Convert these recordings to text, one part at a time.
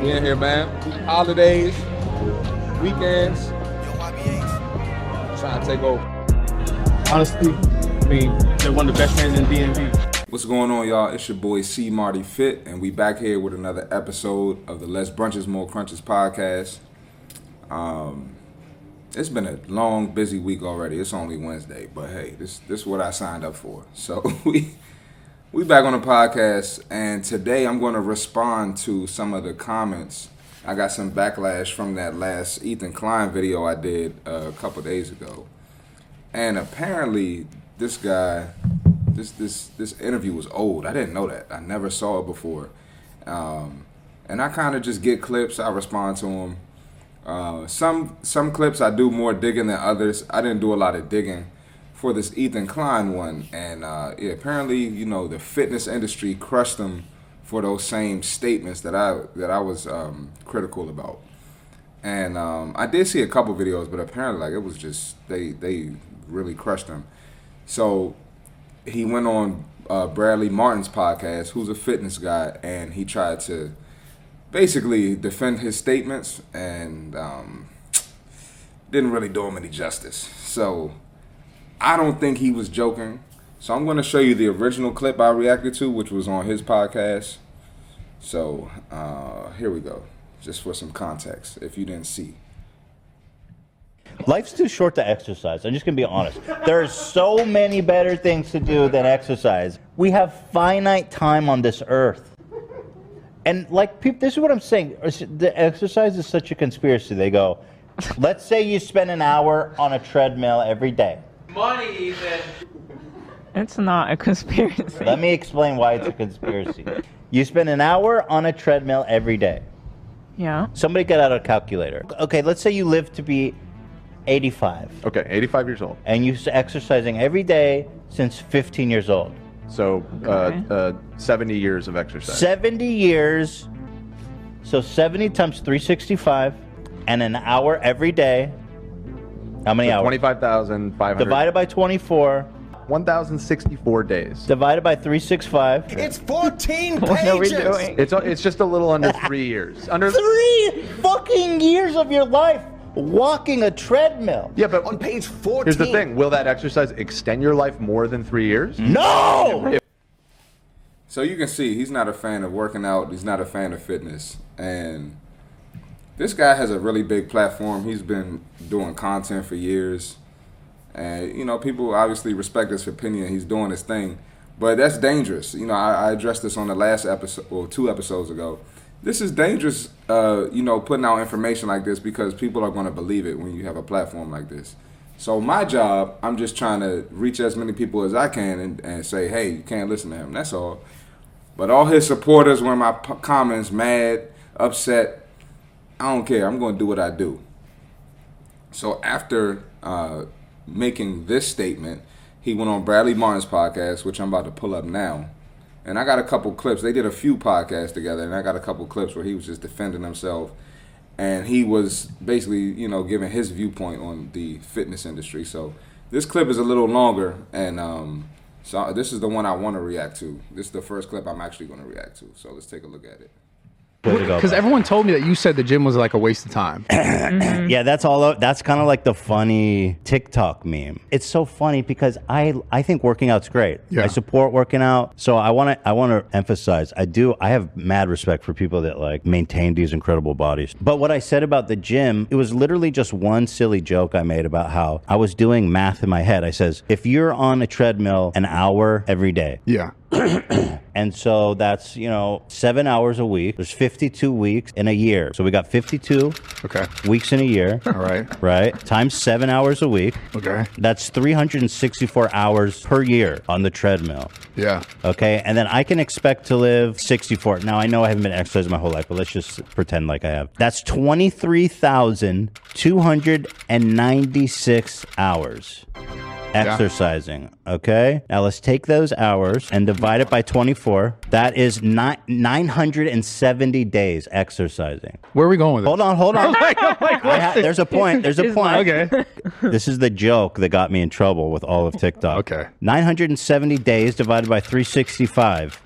We in here, man. Holidays, weekends. Trying to take over. Honestly, I mean, they're one of the best fans in DMV. What's going on, y'all? It's your boy C Marty Fit, and we back here with another episode of the Less Brunches More Crunches podcast. Um, it's been a long, busy week already. It's only Wednesday, but hey, this this is what I signed up for. So we we back on the podcast, and today I'm going to respond to some of the comments. I got some backlash from that last Ethan Klein video I did uh, a couple days ago, and apparently this guy, this this this interview was old. I didn't know that. I never saw it before, um, and I kind of just get clips. I respond to them. Uh, some some clips I do more digging than others. I didn't do a lot of digging for this Ethan Klein one, and uh, yeah, apparently you know the fitness industry crushed him for those same statements that I that I was um, critical about. And um, I did see a couple videos, but apparently like it was just they they really crushed him. So he went on uh, Bradley Martin's podcast, who's a fitness guy, and he tried to basically defend his statements and um, didn't really do him any justice. So I don't think he was joking. So I'm going to show you the original clip I reacted to, which was on his podcast. So uh, here we go, just for some context, if you didn't see. Life's too short to exercise. I'm just gonna be honest. There's so many better things to do than exercise. We have finite time on this earth. And like people, this is what I'm saying. The exercise is such a conspiracy. They go, let's say you spend an hour on a treadmill every day. Money, Ethan. It's not a conspiracy. Let me explain why it's a conspiracy. You spend an hour on a treadmill every day. Yeah. Somebody get out a calculator. Okay, let's say you live to be 85 Okay, 85 years old. and you're exercising every day since 15 years old. So Okay. uh, uh, 70 years of exercise. 70 years. So 70 times 365 and an hour every day. How many So hours? 25,500. Divided by 24, 1,064 days. divided by 365. It's 14 What are we pages. doing? It's it's just a little under three years. Under Three fucking years of your life walking a treadmill. yeah, but On page 14. here's the thing: Will that exercise extend your life more than three years? Mm-hmm. No! So you can see he's not a fan of working out. He's not a fan of fitness, and this guy has a really big platform. He's been doing content for years, and you know people obviously respect his opinion. He's doing his thing, but that's dangerous. You know, I, I addressed this on the last episode or two episodes ago. This is dangerous. Uh, you know, putting out information like this because people are going to believe it when you have a platform like this. So my job, I'm just trying to reach as many people as I can and, and say, hey, you can't listen to him. That's all. But all his supporters were in my p- comments mad, upset. I don't care. I'm going to do what I do. So after uh, making this statement, he went on Bradley Martin's podcast, which I'm about to pull up now. And I got a couple clips. They did a few podcasts together, and I got a couple clips where he was just defending himself. And he was basically, you know, giving his viewpoint on the fitness industry. So this clip is a little longer, and um, so this is the one I want to react to. This is the first clip I'm actually going to react to. So let's take a look at it. Because everyone told me that you said the gym was like a waste of time. Mm-hmm. Yeah, that's all. That's kind of like the funny TikTok meme. It's so funny because I I think working out's great. Yeah. I support working out. So I want to I want to emphasize I do I have mad respect for people that like maintain these incredible bodies. But what I said about the gym, it was literally just one silly joke I made about how I was doing math in my head. I says if you're on a treadmill an hour every day, Yeah. and so that's, you know, seven hours a week. There's 52 weeks in a year. So we got 52 Okay. weeks in a year. All right. Right? Times seven hours a week. Okay. That's 364 hours per year on the treadmill. Yeah. Okay. And then I can expect to live 64. Now, I know I haven't been exercising my whole life, but let's just pretend like I have. That's 23,296 hours exercising. Okay. Now let's take those hours and divide it by 24. That is ni- 970 days exercising. Where are we going with this? Hold on, hold on. Oh I ha- there's a point. There's a point. it? Okay. This is the joke that got me in trouble with all of TikTok. Okay. 970 days divided by 365.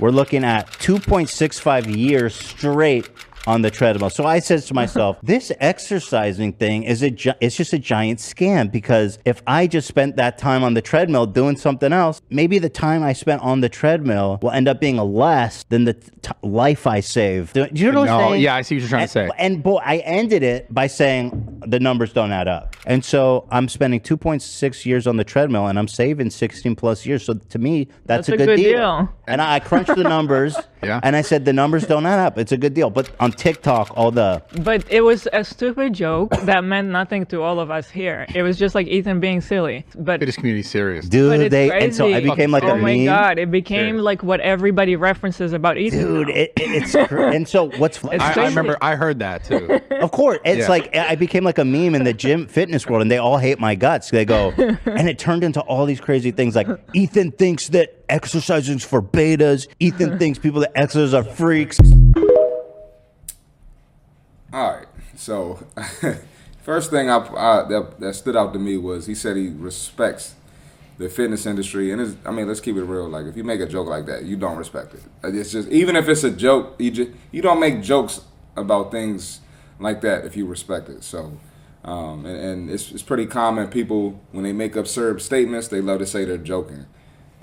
We're looking at 2.65 years straight on the treadmill. So I said to myself, this exercising thing is a gi- it's just a giant scam because if I just spent that time on the treadmill doing something else, maybe the time I spent on the treadmill will end up being less than the t- life I saved. Do do you know what I'm saying? yeah, I see what you're trying to say. And boy, I ended it by saying the numbers don't add up. And so I'm spending 2.6 years on the treadmill and I'm saving 16 plus years. So to me, that's, That's a good deal. And I crunched the numbers Yeah. and I said the numbers don't add up. It's a good deal. But on TikTok, all the But it was a stupid joke that meant nothing to all of us here. It was just like Ethan being silly. But Fitness community serious. but dude, it's they crazy. and so I became like oh a my meme. god, it became Serious. like what everybody references about Ethan. Dude, it, it, it's cr- and so what's It's I, I remember I heard that too. Of course, it's Yeah. like I became like a meme in the gym fitness world, and they all hate my guts. They go, and it turned into all these crazy things. Like Ethan thinks that exercising's for betas. Ethan thinks people that exercise are freaks. All right. So, first thing I, I that, that stood out to me was he said he respects the fitness industry, and it's, I mean, let's keep it real. Like, if you make a joke like that, you don't respect it. It's just even if it's a joke, you just you don't make jokes about things like that if you respect it. So. Um, and, and it's, it's pretty common. People, when they make absurd statements, they love to say they're joking.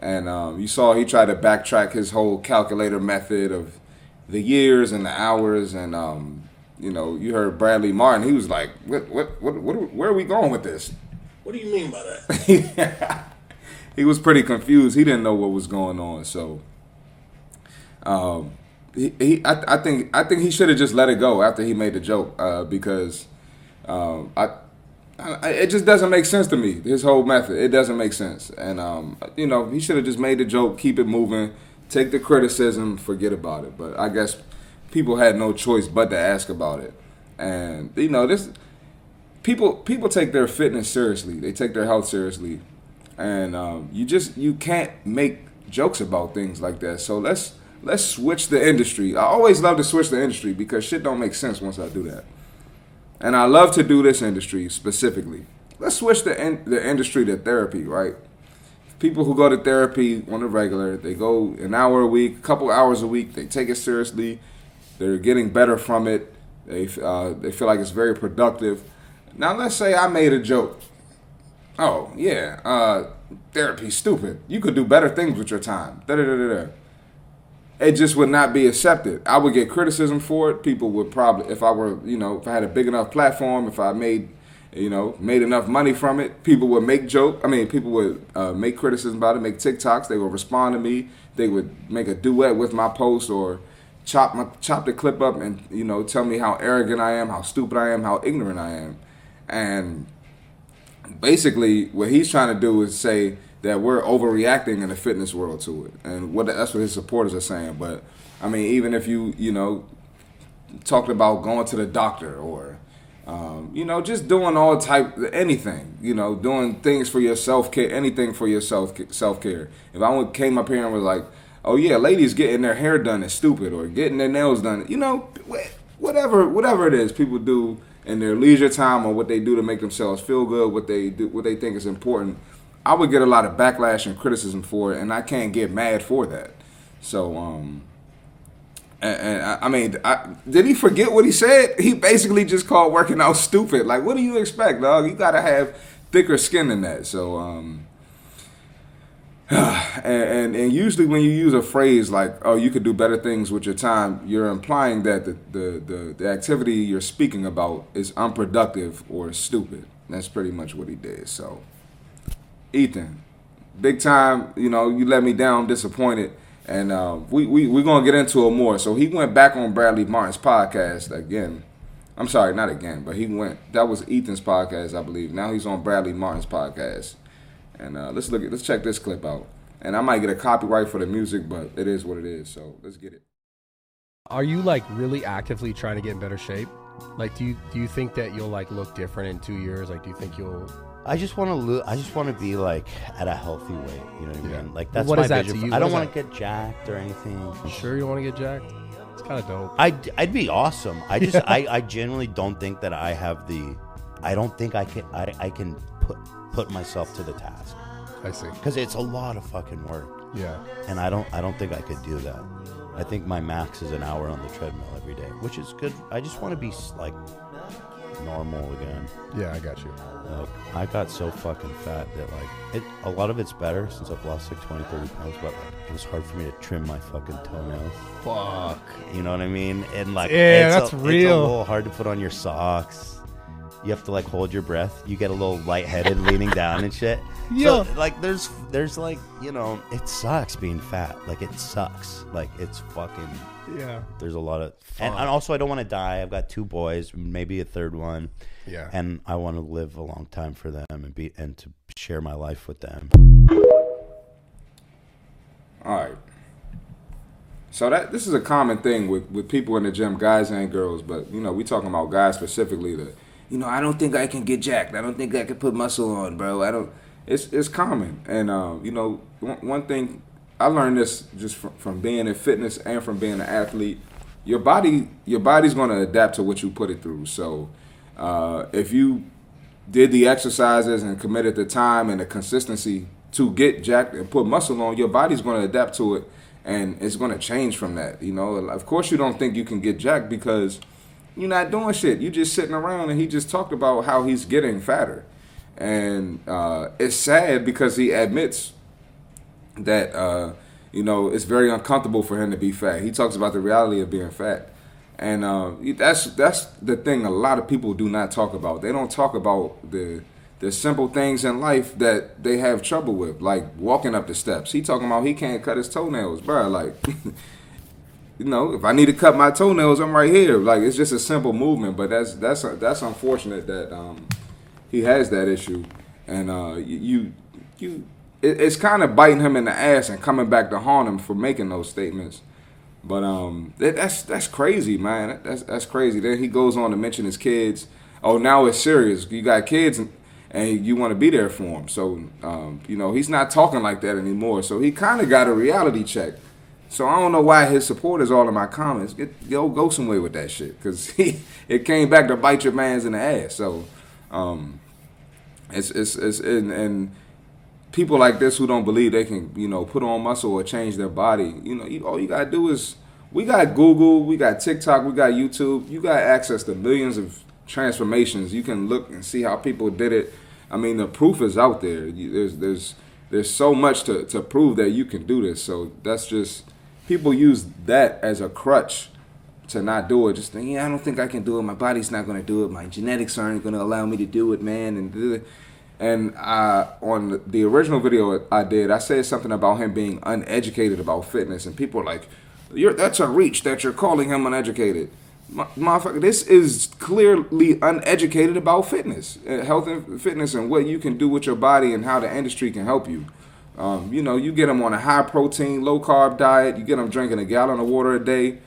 And um, you saw he tried to backtrack his whole calculator method of the years and the hours. And, um, you know, you heard Bradley Martin. He was like, what, what, what, what, where are we going with this? What do you mean by that? he was pretty confused. He didn't know what was going on. So, um, he, he I, I think I think he should have just let it go after he made the joke uh, because um, I, I it just doesn't make sense to me. His whole method it doesn't make sense, and um, you know he should have just made the joke, keep it moving, take the criticism, forget about it. But I guess people had no choice but to ask about it, and you know this people people take their fitness seriously. They take their health seriously, and um, you just you can't make jokes about things like that. So let's let's switch the industry. I always love to switch the industry because shit don't make sense once I do that. And I love to do this industry specifically. Let's switch the in, the industry to therapy, right? People who go to therapy on a regular, they go an hour a week, a couple hours a week. They take it seriously. They're getting better from it. They uh, they feel like it's very productive. Now let's say I made a joke. Oh yeah, uh, therapy's stupid. You could do better things with your time. Da da da da. It just would not be accepted. I would get criticism for it. People would probably, if I were, you know, if I had a big enough platform, if I made, you know, made enough money from it, people would make joke. I mean, people would uh, make criticism about it, make TikToks. They would respond to me. They would make a duet with my post or chop my chop the clip up and you know tell me how arrogant I am, how stupid I am, how ignorant I am, and basically what he's trying to do is say that we're overreacting in the fitness world to it, and what that's what his supporters are saying. But I mean, even if you you know talked about going to the doctor or um, you know just doing all type anything, you know, doing things for your self care, anything for your self self care. If I came up here and was like, oh yeah, ladies getting their hair done is stupid or getting their nails done, you know, whatever whatever it is people do in their leisure time or what they do to make themselves feel good, what they do, what they think is important. I would get a lot of backlash and criticism for it, and I can't get mad for that. So, um, and, and I, I mean, I, did he forget what he said? He basically just called working out stupid. Like, what do you expect, dog? You gotta have thicker skin than that. So, um, and, and and usually when you use a phrase like "oh, you could do better things with your time," you're implying that the the the, the activity you're speaking about is unproductive or stupid. That's pretty much what he did. So, Ethan, big time. You know, you let me down. I'm disappointed. And uh, we we we're gonna get into it more. So he went back on Bradley Martin's podcast again. I'm sorry, not again, but he went. That was Ethan's podcast, I believe. Now he's on Bradley Martin's podcast. And uh, let's look at let's check this clip out. And I might get a copyright for the music, but it is what it is. So let's get it. Are you like really actively trying to get in better shape? Like, do you do you think that you'll like look different in two years? Like, do you think you'll? I just want to lo- I just want to be like at a healthy weight. You know what I Yeah. mean? Like that's What my is that vision. to for- you? I don't What want to get jacked or anything. You sure you want to get jacked? It's kind of dope. I'd, I'd be awesome. I just I, I genuinely don't think that I have the I don't think I can I, I can put put myself to the task I see. because it's a lot of fucking work Yeah. and I don't I don't think I could do that. I think my max is an hour on the treadmill every day, which is good. I just want to be s- like normal again. Yeah, I got you. Like, I got so fucking fat that like it. A lot of it's better since I've lost like 20, 30 pounds, but like it was hard for me to trim my fucking toenails. Fuck. You know what I mean? And like, Yeah, it's that's a, It's a real. little hard to put on your socks. You have to like hold your breath. You get a little lightheaded leaning down and shit. Yeah. So, like there's there's like you know it sucks being fat. Like it sucks. Like it's fucking. Yeah. There's a lot of and, and also I don't want to die. I've got two boys, maybe a third one. Yeah. And I want to live a long time for them and be and to share my life with them. All right. So that this is a common thing with, with people in the gym, guys and girls, but you know, we talking about guys specifically that you know, I don't think I can get jacked. I don't think I can put muscle on, bro. I don't it's it's common. And um, you know, one, one thing I learned this just from, from being in fitness and from being an athlete. Your body your body's going to adapt to what you put it through. So, uh, if you did the exercises and committed the time and the consistency to get jacked and put muscle on, your body's going to adapt to it and it's going to change from that. You know, of course, you don't think you can get jacked because you're not doing shit. You're just sitting around and he just talked about how he's getting fatter. And uh, it's sad because he admits that, uh, you know, it's very uncomfortable for him to be fat. He talks about the reality of being fat. And uh, that's that's the thing a lot of people do not talk about. They don't talk about the the simple things in life that they have trouble with, like walking up the steps. He talking about he can't cut his toenails, bro. Like, you know, if I need to cut my toenails, I'm right here. Like, it's just a simple movement, but that's that's that's unfortunate that um, he has that issue, and uh, you you, it, it's kind of biting him in the ass and coming back to haunt him for making those statements. But um, that, that's that's crazy, man. That's that's crazy. Then he goes on to mention his kids. Oh, now it's serious. You got kids, and, and you want to be there for them. So, um, you know, he's not talking like that anymore. So he kind of got a reality check. So I don't know why his supporters all in my comments. Get yo go somewhere with that shit, cause he it came back to bite your man's in the ass. So, um, it's it's it's and, and people like this who don't believe they can, you know, put on muscle or change their body, you know, you, all you gotta do is we got Google, we got TikTok, we got YouTube, you got access to millions of transformations. You can look and see how people did it. I mean, the proof is out there. There's there's there's so much to, to prove that you can do this. So that's just people use that as a crutch to not do it. Just think, yeah, I don't think I can do it. My body's not going to do it. My genetics aren't going to allow me to do it, man. And and on the original video I did, I said something about him being uneducated about fitness, and people are like, "You're that's a reach that you're calling him uneducated." Motherfucker, this is clearly uneducated about fitness, uh, health and fitness, and what you can do with your body and how the industry can help you. Um, you know, you get them on a high protein, low carb diet. You get them drinking a gallon of water a day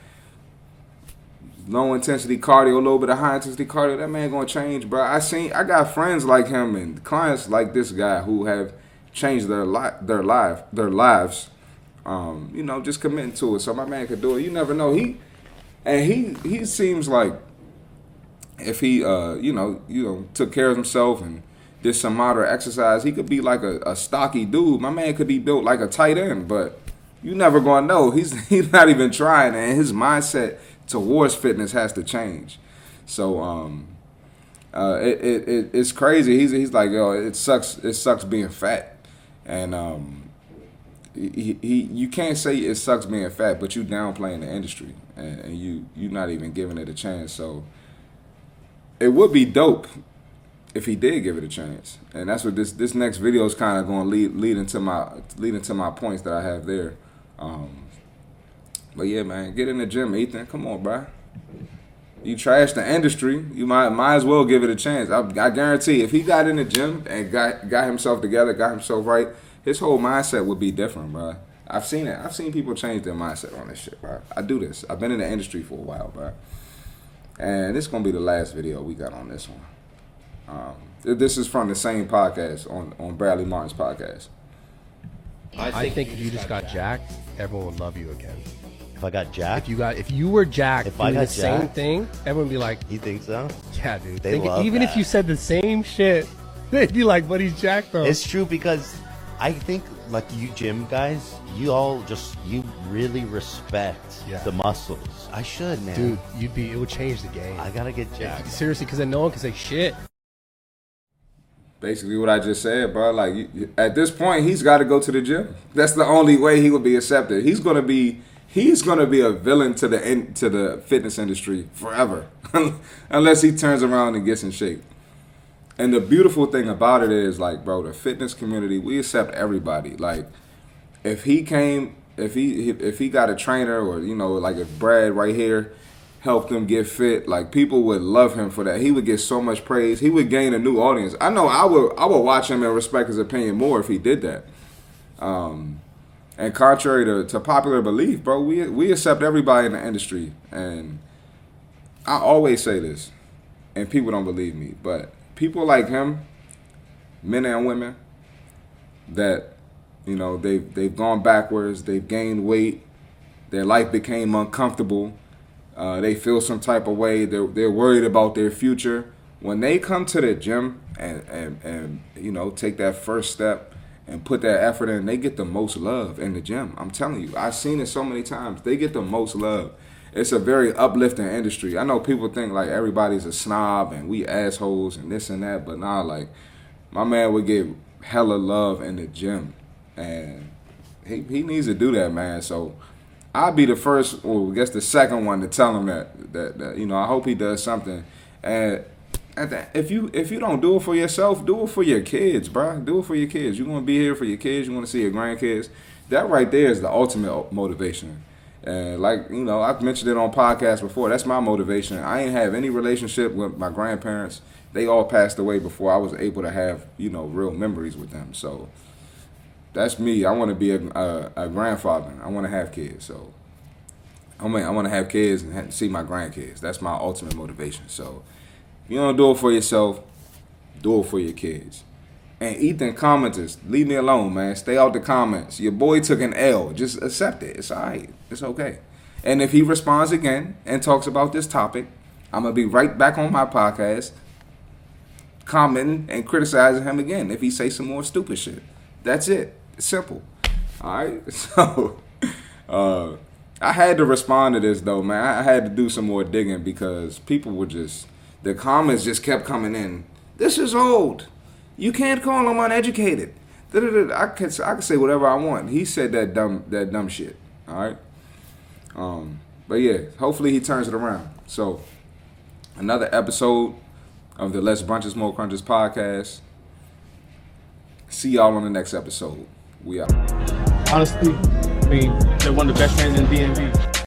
low intensity cardio, a little bit of high intensity cardio, that man gonna change, bro. I seen I got friends like him and clients like this guy who have changed their li- their life their lives. Um, you know, just committing to it. So my man could do it. You never know. He and he he seems like if he uh you know you know took care of himself and did some moderate exercise, he could be like a, a stocky dude. My man could be built like a tight end, but you never gonna know. He's he's not even trying, and his mindset towards fitness has to change. So um, uh, it, it, it it's crazy. He's he's like yo, it sucks. It sucks being fat, and um, he, he you can't say it sucks being fat, but you downplaying the industry, and, and you you not even giving it a chance. So it would be dope if he did give it a chance, and that's what this this next video is kind of going to lead lead into my lead into my points that I have there. Um, but yeah, man, get in the gym, Ethan. Come on, bro. You trash the industry. You might might as well give it a chance. I, I guarantee, if he got in the gym and got got himself together, got himself right, his whole mindset would be different, bro. I've seen it. I've seen people change their mindset on this shit, bro. I do this. I've been in the industry for a while, bro. And this is gonna be the last video we got on this one. Um, this is from the same podcast on on Bradley Martin's podcast. I think if you just got jacked, everyone would love you again. If I got If you got, if you were jacked, If I doing got the same thing, everyone would be like, you think so? "Yeah, dude." They Think- love even if you said the same shit, they'd be like, "But he's jacked though." It's true because I think like you gym guys, you all just you really respect Yeah. the muscles. I should, man. Dude, you'd be. It would change the game. I gotta get jacked. Seriously, because then no one can say shit. Basically, what I just said, bro. Like at this point, he's got to go to the gym. That's the only way he will be accepted. He's gonna be he's gonna be a villain to the in, to the fitness industry forever, unless he turns around and gets in shape. And the beautiful thing about it is, like, bro, the fitness community, we accept everybody. Like, if he came, if he if he got a trainer, or you know, like if Brad right here helped him get fit, like people would love him for that. He would get so much praise. He would gain a new audience. I know I would I would watch him and respect his opinion more if he did that. Um, and contrary to, to popular belief, bro, we we accept everybody in the industry, and I always say this, and people don't believe me, but people like him, men and women, that you know they've they've gone backwards, they've gained weight, their life became uncomfortable, uh, they feel some type of way, they're they're worried about their future. When they come to the gym and and and you know take that first step and put that effort in, they get the most love in the gym. I'm telling you, I've seen it so many times. They get the most love. It's a very uplifting industry. I know people think like everybody's a snob and we assholes and this and that, but nah, like my man would get hella love in the gym, and he he needs to do that, man. So I'll be the first, or I guess the second one to tell him that that, that you know I hope he does something. And the, if you if you don't do it for yourself, do it for your kids, bro. Do it for your kids. You want to be here for your kids. You want to see your grandkids. That right there is the ultimate motivation. And like you know, I've mentioned it on podcasts before. That's my motivation. I ain't have any relationship with my grandparents. They all passed away before I was able to have you know real memories with them. So that's me. I want to be a, a, a grandfather. I want to have kids. So I mean, I want to have kids and have, see my grandkids. That's my ultimate motivation. So if you don't do it for yourself, do it for your kids. And Ethan commenters, leave me alone, man. Stay out the comments. Your boy took an L. Just accept it. It's all right. It's okay. And if he responds again and talks about this topic, I'm gonna be right back on my podcast, commenting and criticizing him again if he say some more stupid shit. That's it. Simple. All right. So, uh, I had to respond to this though, man. I had to do some more digging because people were just the comments just kept coming in. This is old. You can't call him uneducated. I can I can say whatever I want. He said that dumb that dumb shit. All right. Um, but yeah, hopefully he turns it around. So another episode of the Less Brunches More Crunches podcast. See y'all on the next episode. We out. Honestly, I mean, they're one of the best fans in DMV.